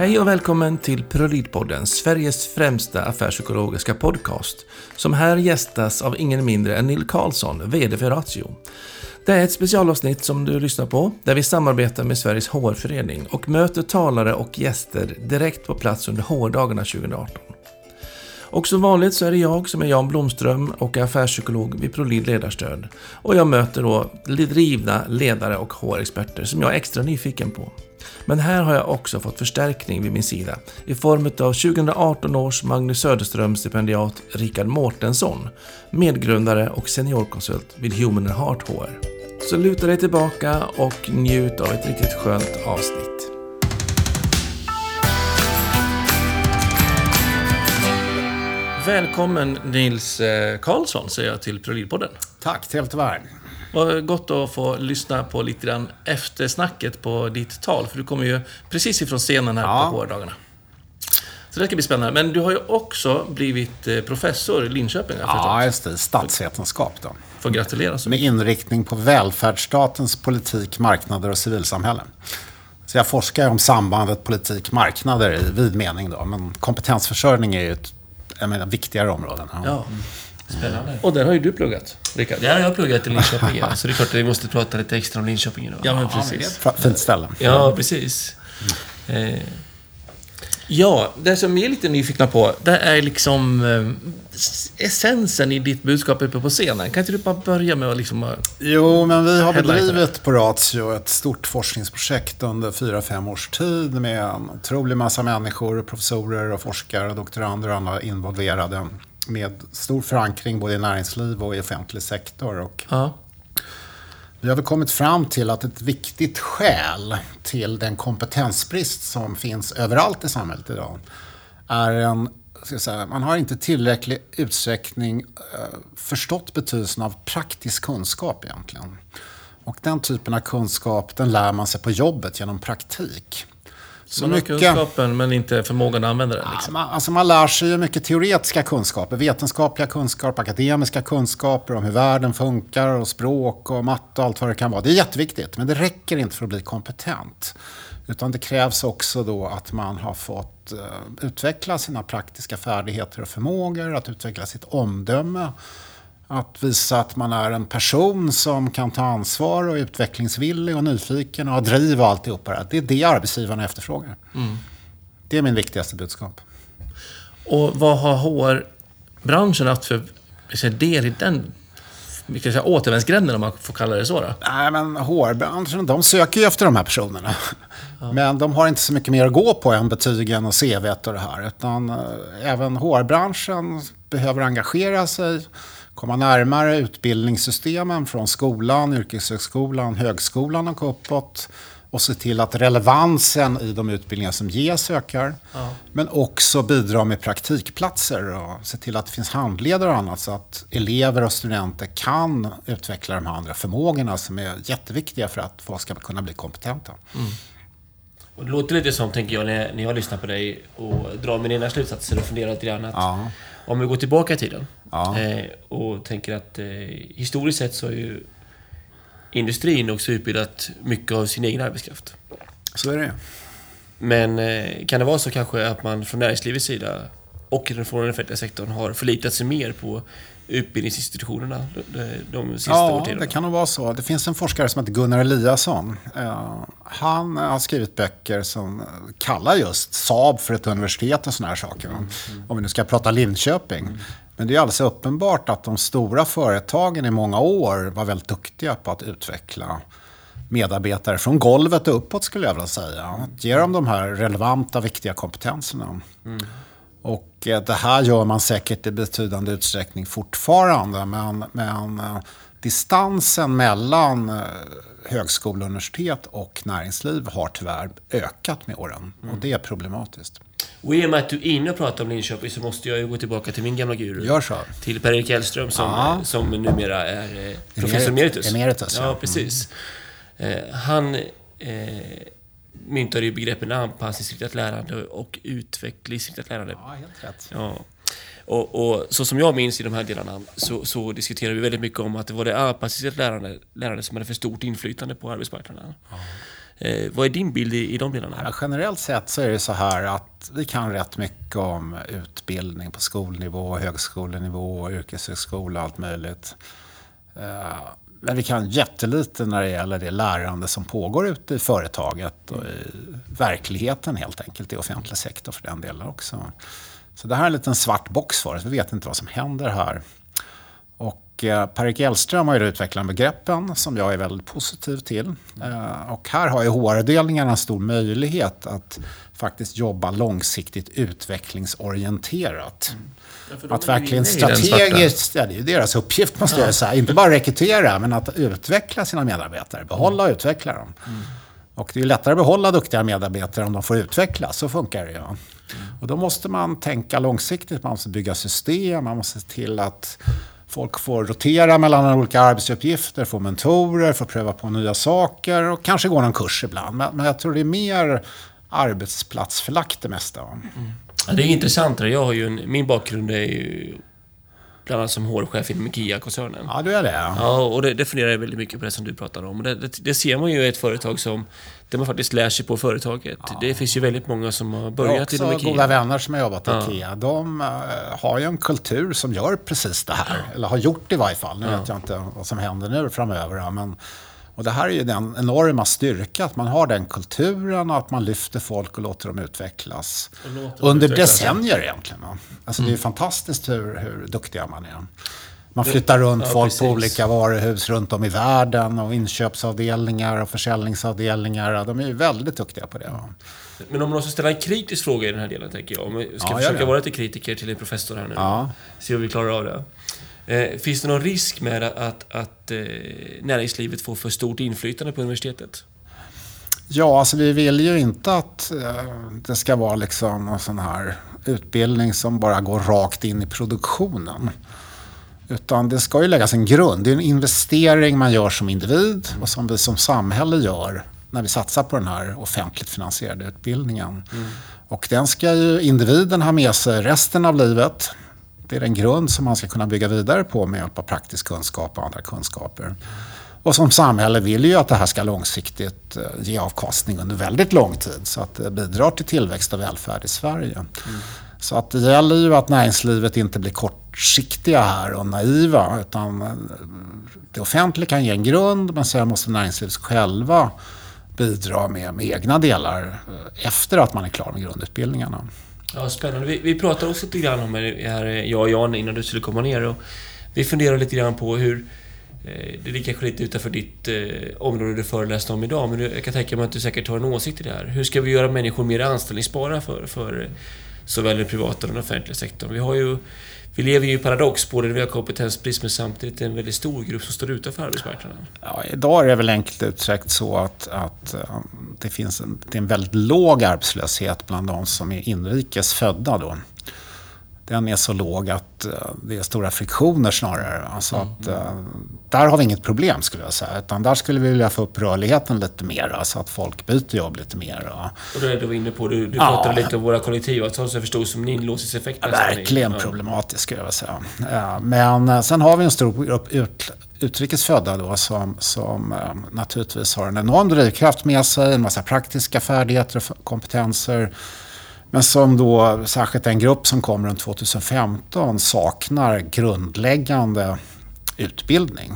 Hej och välkommen till Prolidpodden, Sveriges främsta affärspsykologiska podcast, som här gästas av ingen mindre än Neil Karlsson, VD för Ratio. Det är ett specialavsnitt som du lyssnar på, där vi samarbetar med Sveriges HR-förening och möter talare och gäster direkt på plats under HR-dagarna 2018. Och som vanligt så är det jag som är Jan Blomström och är affärspsykolog vid ProLid Ledarstöd. Och jag möter då drivna ledare och HR-experter som jag är extra nyfiken på. Men här har jag också fått förstärkning vid min sida i form av 2018 års Magnus Söderström-stipendiat Rikard Mårtensson, medgrundare och seniorkonsult vid Human Heart HR. Så luta dig tillbaka och njut av ett riktigt skönt avsnitt. Välkommen Nils eh, Karlsson säger jag till Prolidpodden. Tack, trevligt att vara. Vad gott att få lyssna på lite grann eftersnacket på ditt tal, för du kommer ju precis ifrån scenen här Ja. på HR-dagarna. Så det ska bli spännande. Men du har ju också blivit eh, professor i Linköping, har Ja, just det. Statsvetenskap då. Får gratulera så Med inriktning på välfärdsstatens politik, marknader och civilsamhälle. Så jag forskar om sambandet politik-marknader i vid mening då. Men kompetensförsörjning är ju ett jag menar, viktigare område. Ja. Ja. Spännande. Och där har ju du pluggat, Rickard. Där har jag pluggat i Linköping, ja. Så det är klart att vi måste prata lite extra om Linköping idag. Ja, men precis. F- Fint ställe. Ja, precis. Eh, ja, det som vi är lite nyfikna på, det är liksom eh, essensen i ditt budskap uppe på scenen. Kan inte du bara börja med att liksom... Jo, men vi har bedrivit på Ratio ett stort forskningsprojekt under fyra fem års tid med en otrolig massa människor, professorer och forskare, doktorander och andra involverade med stor förankring både i näringsliv och i offentlig sektor. Och Ja vi har väl kommit fram till att ett viktigt skäl till den kompetensbrist som finns överallt i samhället idag är en ska jag säga, man har inte tillräcklig utsträckning eh, förstått betydelsen av praktisk kunskap egentligen. Och den typen av kunskap den lär man sig på jobbet genom praktik. Så man har kunskapen, men inte förmågan att använda den. Ja, Liksom. man, alltså man lär sig ju mycket teoretiska kunskaper, vetenskapliga kunskaper, akademiska kunskaper om hur världen funkar och språk och matte och allt vad det kan vara. Det är jätteviktigt, men det räcker inte för att bli kompetent. Utan det krävs också då att man har fått eh, utveckla sina praktiska färdigheter och förmågor, att utveckla sitt omdöme, att visa att man är en person som kan ta ansvar och är utvecklingsvillig och nyfiken och har driv och alltihopa det här. Det är det arbetsgivarna efterfrågar. Det är min viktigaste budskap. Och vad har HR-branschen haft för del i den vi kan säga, återvändsgränden, om man får kalla det så? Då? Nej, men HR-branschen, de söker ju efter de här personerna. Men de har inte så mycket mer att gå på än betygen och CV och det här. Utan eh, även HR-branschen behöver engagera sig, komma närmare utbildningssystemen från skolan, yrkeshögskolan, högskolan och uppåt. Och se till att relevansen i de utbildningar som ges ökar. Men också bidra med praktikplatser och se till att det finns handledare och annat så att elever och studenter kan utveckla de här andra förmågorna som är jätteviktiga för att folk ska kunna bli kompetenta. Och det låter lite som, tänker jag, när, jag lyssnar på dig och drar mina slutsatser och funderar lite grann att Ja. Om vi går tillbaka i tiden Ja. eh, och tänker att eh, historiskt sett så är ju industrin också utbildat mycket av sin egen arbetskraft. Så är det. Men eh, kan det vara så kanske att man från näringslivets sida och från den offentliga sektorn har förlitat sig mer på utbildningsinstitutionerna de, sista Ja, årtiondena? det kan nog vara så. Det finns en forskare som heter Gunnar Eliasson. Eh, Han har skrivit böcker som kallar just Saab för ett universitet och såna här saker. va? Om vi nu ska prata Linköping. Men det är alldeles uppenbart att de stora företagen i många år var väldigt duktiga på att utveckla medarbetare från golvet och uppåt skulle jag vilja säga. Att ge dem de här relevanta, viktiga kompetenserna. Och eh, det här gör man säkert i betydande utsträckning fortfarande. Men, men eh, distansen mellan eh, högskola, universitet och näringsliv har tyvärr ökat med åren. Och det är problematiskt. Och i och med att du är inne och pratar om Linköping så måste jag ju gå tillbaka till min gamla guru. Gör så. Till Per-Erik Hellström som, Ja. som numera är professor emeritus. Emeritus, ja. ja. precis. Eh, han eh, myntade ju begreppen anpassningsinriktat lärande och utvecklingsinriktat lärande. Ja, helt rätt. Ja. Och, och så som jag minns i de här delarna så, så diskuterar vi väldigt mycket om att det var det anpassningsinriktat lärande, lärande som hade för stort inflytande på arbetsmarknaden. Eh, vad är din bild i, i de delarna? Ja, generellt sett så är det så här att vi kan rätt mycket om utbildning på skolnivå, högskolenivå, yrkeshögskola och allt möjligt. Eh, men vi kan jättelite när det gäller det lärande som pågår ute i företaget och i verkligheten helt enkelt, i offentlig sektor för den delen också. Så det här är en liten svart box för oss, vi vet inte vad som händer här. Och eh, Per-Erik Elström har ju utvecklat begreppen som jag är väldigt positiv till. Eh, och här har ju HR-avdelningarna en stor möjlighet att faktiskt jobba långsiktigt utvecklingsorienterat. Ja, att verkligen strategiskt, ja, det är ju deras uppgift måste ja. jag säga. Inte bara rekrytera, men att utveckla sina medarbetare. Behålla och utveckla dem. Mm. Och det är lättare att behålla duktiga medarbetare om de får utvecklas. Så funkar det ju. Mm. Och då måste man tänka långsiktigt. Man måste bygga system. Man måste se till att folk får rotera mellan olika arbetsuppgifter, få mentorer, få pröva på nya saker och kanske gå någon kurs ibland. Men, jag tror det är mer arbetsplatsförlagt det mesta. Mm. Ja, det är intressant. Jag har ju en, min bakgrund är ju bland annat som HR-chef inom IKEA-koncernen. Ja, du är det. Ja, och det, det funderar väldigt mycket på det som du pratar om. Det, det, det, ser man ju i ett företag som där man faktiskt lär sig på företaget. Ja. Det finns ju väldigt många som har börjat inom IKEA. Jag har goda vänner som har jobbat i ja. IKEA. De uh, har ju en kultur som gör precis det här. Eller har gjort det i varje fall. Nu vet jag inte vad som händer nu framöver. Men och det här är ju den enorma styrka, att man har den kulturen och att man lyfter folk och låter dem utvecklas. Låter under utvecklas. decennier egentligen. Alltså mm. Det är mm. fantastiskt hur, hur duktiga man är. Man flyttar runt ja, folk precis. på olika varuhus runt om i världen och inköpsavdelningar och försäljningsavdelningar. De är ju väldigt duktiga på det. Men om man måste ställa en kritisk fråga i den här delen, tänker jag. Om vi ska ja, försöka vara lite kritiker till en professor här nu. Ja. Se om vi klarar av det. Eh, finns det någon risk med att, att, att eh, näringslivet får för stort inflytande på universitetet? Ja, alltså vi vill ju inte att eh, det ska vara liksom en sån här utbildning som bara går rakt in i produktionen. Utan det ska ju läggas en grund. Det är en investering man gör som individ och som vi som samhälle gör när vi satsar på den här offentligt finansierade utbildningen. Mm. Och den ska ju individen ha med sig resten av livet. Det är en grund som man ska kunna bygga vidare på med hjälp av praktisk kunskap och andra kunskaper. Och som samhälle vill ju att det här ska långsiktigt eh, ge avkastning under väldigt lång tid så att det bidrar till tillväxt och välfärd i Sverige. Mm. Så att det gäller ju att näringslivet inte blir kortsiktiga här och naiva utan eh, det offentliga kan ge en grund men sen måste näringslivet själva bidra med, med egna delar eh, efter att man är klar med grundutbildningarna. Ja, spännande. Vi, vi pratade också lite grann om det här, jag och Jan, innan du skulle komma ner. Och vi funderade lite grann på hur... Eh, det ligger kanske lite utanför ditt eh, område du föreläste om idag, men jag kan tänka mig att du säkert har en åsikt i det här. Hur ska vi göra människor mer anställningsbara för, för eh, såväl den privata som den offentliga sektorn? Vi har ju vi lever ju i paradox, både när vi har kompetensbrist men samtidigt en väldigt stor grupp som står utanför arbetsmarknaden. Ja, idag är det väl enkelt uttryckt så att, att eh, det finns en, det är en väldigt låg arbetslöshet bland de som är inrikes födda. Då den är så låg att uh, det är stora friktioner snarare. Alltså mm. att, uh, där har vi inget problem skulle jag säga. Utan där skulle vi vilja få upp rörligheten lite mer. Så att folk byter jobb lite mer. Och, det är du inne på. Du, du ja. pratade lite om våra kollektivavtal som jag förstod som en inlåsningseffekt. Ja, verkligen problematiskt skulle jag säga. Ja, men sen har vi en stor grupp ut, utrikes födda då som, som naturligtvis har en enorm drivkraft med sig. En massa praktiska färdigheter och kompetenser men som då, särskilt en grupp som kom runt 2015, saknar grundläggande utbildning.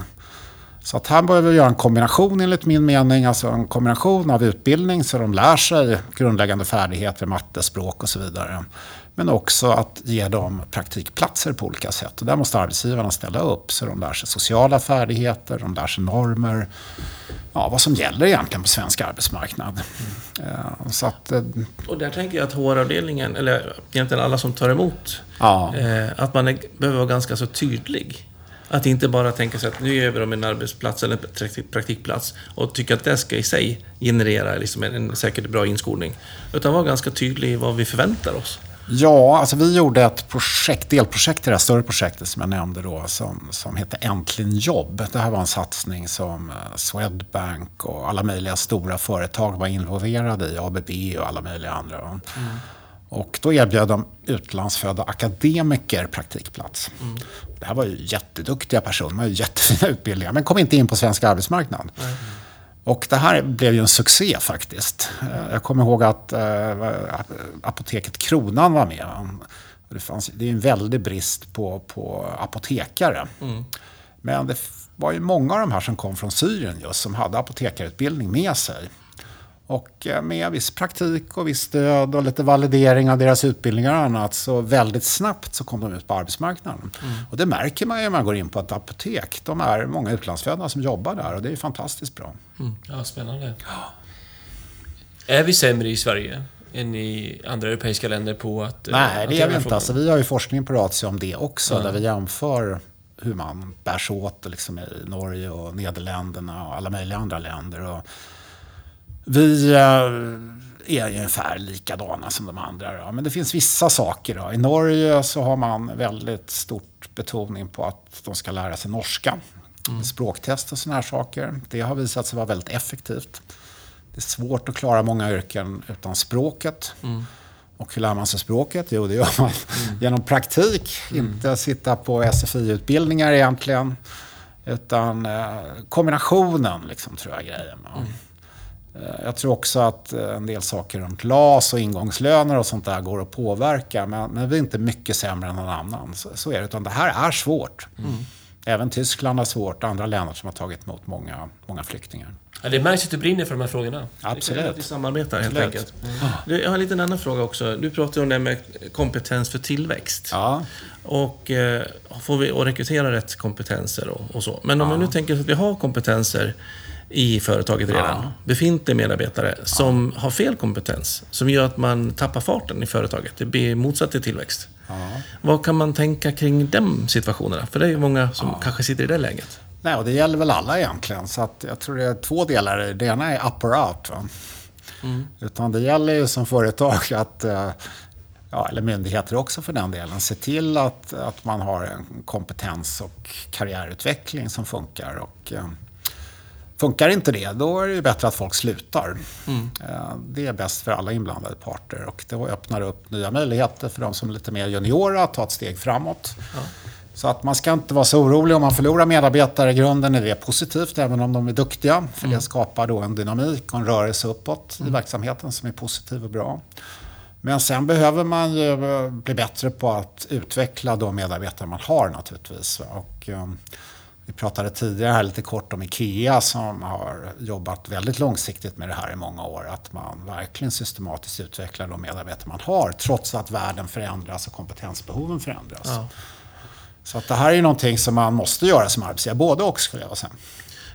Så att här behöver vi göra en kombination enligt min mening, alltså en kombination av utbildning så de lär sig grundläggande färdigheter, matte, språk och så vidare. Men också att ge dem praktikplatser på olika sätt. Och där måste arbetsgivarna ställa upp så de lär sig sociala färdigheter, de lär sig normer. Ja, vad som gäller egentligen på svensk arbetsmarknad. Mm. Så att, eh, och där tänker jag att HR-avdelningen, eller egentligen alla som tar emot, ja. Eh, att man är, behöver vara ganska så tydlig. Att inte bara tänka sig att nu ger vi dem en arbetsplats eller en praktikplats och tycka att det ska i sig generera liksom en, en säkert bra inskolning. Utan vara ganska tydlig i vad vi förväntar oss. Ja, alltså vi gjorde ett projekt, delprojekt i det här större projektet som jag nämnde då som, som heter Äntligen jobb. Det här var en satsning som eh, Swedbank och alla möjliga stora företag var involverade i, ABB och alla möjliga andra. Mm. Och då erbjöd de utlandsfödda akademiker praktikplats. Mm. Det här var ju jätteduktiga personer, de hade jättefina utbildningar men kom inte in på svensk arbetsmarknad. Mm. Och det här blev ju en succé faktiskt. Eh, Jag kommer ihåg att eh, apoteket Kronan var med. Det, fanns, det är en väldig brist på, på apotekare. Men det var ju många av de här som kom från Syrien just, som hade apotekarutbildning med sig. Och eh, med viss praktik och viss stöd och lite validering av deras utbildningar och annat så väldigt snabbt så kom de ut på arbetsmarknaden. Och det märker man ju när man går in på ett apotek. De är många utlandsfödda som jobbar där och det är fantastiskt bra. Ja, spännande. Är vi sämre i Sverige än i andra europeiska länder på att... eh, Nej, det är vi inte. Alltså, vi har ju forskning på Ratio om det också, Ja. där vi jämför hur man bär sig åt liksom, i Norge och Nederländerna och alla möjliga andra länder. Och vi eh, är ungefär likadana som de andra. Då. Men det finns vissa saker. Då. I Norge så har man väldigt stort betoning på att de ska lära sig norska. Språktest och sådana här saker. Det har visat sig vara väldigt effektivt. Det är svårt att klara många yrken utan språket. Och hur lär man sig språket? Jo, det gör man genom praktik. Inte sitta på SFI-utbildningar egentligen. Utan eh, kombinationen, liksom, tror jag är grejen. Eh, Jag tror också att eh, en del saker runt LAS och ingångslöner och sånt där går att påverka. Men, men vi är inte mycket sämre än någon annan. Så, så är det. Utan det här är svårt. Även Tyskland har svårt. Andra länder som har tagit emot många, många flyktingar. Ja, det märks att du brinner för de här frågorna. Är att vi Absolut. samarbetar helt Absolut. enkelt. Du, Jag har en liten annan fråga också. Du pratar om det här med kompetens för tillväxt. Ja. Och eh, får vi och rekrytera rätt kompetenser och, och så. Men om man nu tänker att vi har kompetenser i företaget redan, befintliga medarbetare som har fel kompetens, som gör att man tappar farten i företaget. Det blir motsatt till tillväxt. Vad kan man tänka kring de situationerna? För det är ju många som kanske sitter i det läget. Nej, och det gäller väl alla egentligen. Så att jag tror det är två delar. det. Ena är up or out. Va? Utan det gäller ju som företag att, eh, ja, eller myndigheter också för den delen, se till att, att man har en kompetens och karriärutveckling som funkar. Och, eh, funkar inte det, då är det bättre att folk slutar. Eh, det är bäst för alla inblandade parter och det öppnar upp nya möjligheter för de som är lite mer juniora att ta ett steg framåt. Så att man ska inte vara så orolig om man förlorar medarbetare. I grunden är det positivt, även om de är duktiga. För det skapar då en dynamik och en rörelse uppåt i verksamheten som är positiv och bra. Men sen behöver man ju eh, bli bättre på att utveckla de medarbetare man har naturligtvis. Och, eh, vi pratade tidigare här lite kort om IKEA som har jobbat väldigt långsiktigt med det här i många år. Att man verkligen systematiskt utvecklar de medarbetare man har trots att världen förändras och kompetensbehoven förändras. Ja. Så att det här är någonting som man måste göra som arbetsgivare, både och skulle jag säga.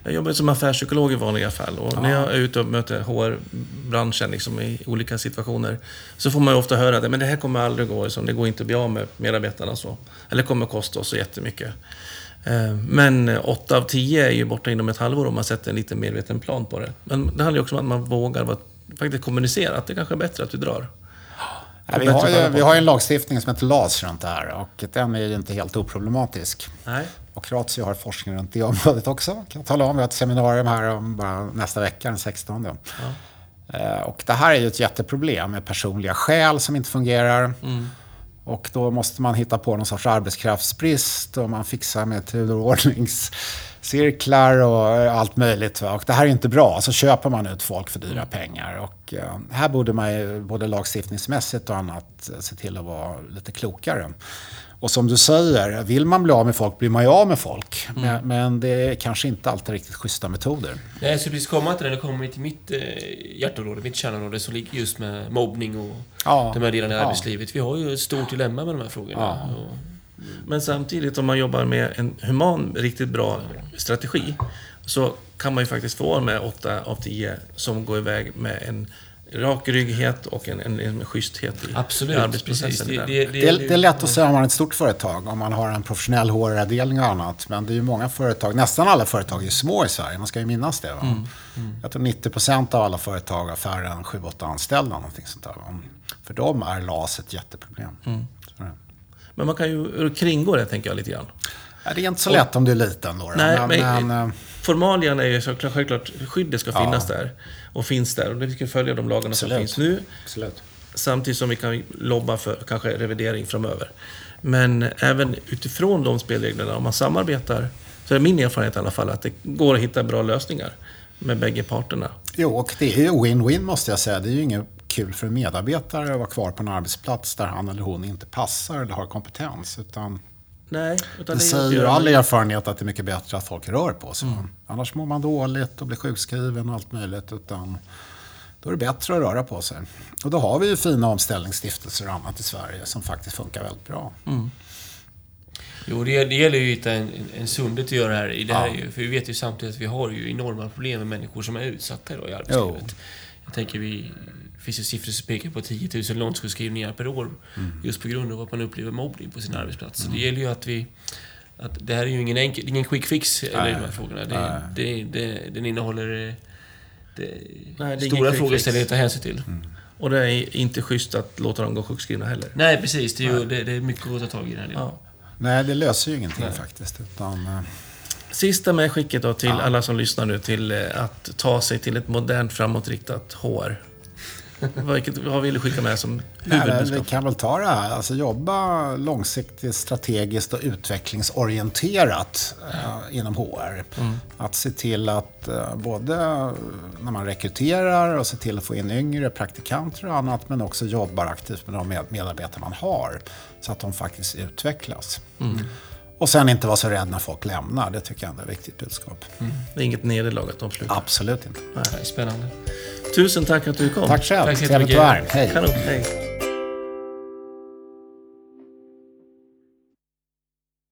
Jag jobbar som affärspsykolog i vanliga fall och när jag är ute och möter HR-branschen liksom, i olika situationer så får man ju ofta höra att det här kommer aldrig gå, liksom. det går inte att bli av med medarbetarna så. Eller kommer att kosta oss så jättemycket. Eh, Men 8 av 10 är ju borta inom ett halvår om man sätter en lite medveten plan på det. Men det handlar ju också om att man vågar vara- faktiskt kommunicera att det kanske är bättre att du drar. Ja, vi, har ju, vi har en lagstiftning som heter LAS runt det här och den är ju inte helt oproblematisk. Nej. Och Ratio har forskning runt det området också. Kan jag tala om. Vi har ett seminarium här om bara nästa vecka, den 16. Eh, Och det här är ju ett jätteproblem med personliga skäl som inte fungerar. Och då måste man hitta på någon sorts arbetskraftsbrist och man fixar med turordningscirklar och eh, allt möjligt. Va? Och det här är inte bra. Så köper man ut folk för dyra pengar. Och eh, här borde man ju både lagstiftningsmässigt och annat eh, se till att vara lite klokare. Och som du säger, vill man bli av med folk blir man ju av med folk. Men, men det är kanske inte alltid riktigt schyssta metoder. Nej, jag skulle precis komma till det. Det kommer till mitt eh, hjärtområde, mitt kärnområde, som ligger just med mobbning och Ja. de här delarna i Ja. arbetslivet. Vi har ju ett stort dilemma med de här frågorna. Ja. Och, Men samtidigt om man jobbar med en human, riktigt bra strategi så kan man ju faktiskt få med 8 av 10 som går iväg med en rak rygghet och en, en, en schyssthet i, absolut, i arbetsprocessen. Det, det, Det är, det är lätt att säga om man har ett stort företag, om man har en professionell HR-avdelning och annat. Men det är ju många företag, nästan alla företag är små i Sverige, man ska ju minnas det. Va? Jag tror 90% av alla företag har färre än 7-8 anställda. Någonting sånt där? För dem är LAS ett jätteproblem. Är det. Men man kan ju kringgå det, tänker jag lite grann. Ja, det är inte så lätt om du är liten då. Nej, men, men- men, eh, Formalian är ju såklart, självklart, skyddet ska finnas där. Och finns där. Och vi ska följa de lagarna som Absolut. finns nu. absolut. Samtidigt som vi kan lobba för kanske revidering framöver. Men även utifrån de spelreglerna, om man samarbetar, så är min erfarenhet i alla fall att det går att hitta bra lösningar. med bägge parterna. Jo, och det är ju win-win måste jag säga. Det är ju inget kul för en medarbetare att vara kvar på en arbetsplats där han eller hon inte passar eller har kompetens. Utan Nej, utan det är säger ju all erfarenhet att det är mycket bättre att folk rör på sig. Annars mår man dåligt och blir sjukskriven och allt möjligt. Utan då är det bättre att röra på sig. Och då har vi ju fina omställningsstiftelser och annat i Sverige som faktiskt funkar väldigt bra. Jo, det, det gäller ju att hitta en, en, sundhet att göra det här. I det här Ja. ju, för vi vet ju samtidigt att vi har ju enorma problem med människor som är utsatta idag i arbetslivet. Jag tänker vi... Finns ju siffror som pekar på 10 000 långtidssjukskrivningar per år. Just på grund av att man upplever mobbning på sin arbetsplats. Så det gäller ju att vi... Att det här är ju ingen, enkel, ingen quick fix, eller Nej. de här frågorna. Det, Nej. det, det, den innehåller... eh, Det, Nej, stora frågeställningar att ta hänsyn till. Och det är inte schysst att låta dem gå sjukskrivna heller. Nej, precis. Det är, ju, det, det är mycket att ta tag i den här delen. Ja. Nej, det löser ju ingenting faktiskt. Utan, eh, Sista medskicket då till alla som lyssnar nu till eh, att ta sig till ett modernt framåtriktat HR. Vilket, vad vill du skicka med som men vi huvudbudskap? kan väl ta det här. Alltså jobba långsiktigt, strategiskt och utvecklingsorienterat eh, inom HR. Att se till att eh, både när man rekryterar och se till att få in yngre praktikanter och annat men också jobbar aktivt med de med- medarbetare man har så att de faktiskt utvecklas. Och sen inte vara så rädd när folk lämnar. Det tycker jag är ett viktigt budskap. Det är inget nederlag att de slutar. Absolut inte. Nej, Spännande. Tusen tack att du kom. Tack själv. Tack så jättemycket. Hej. Kanon, hej.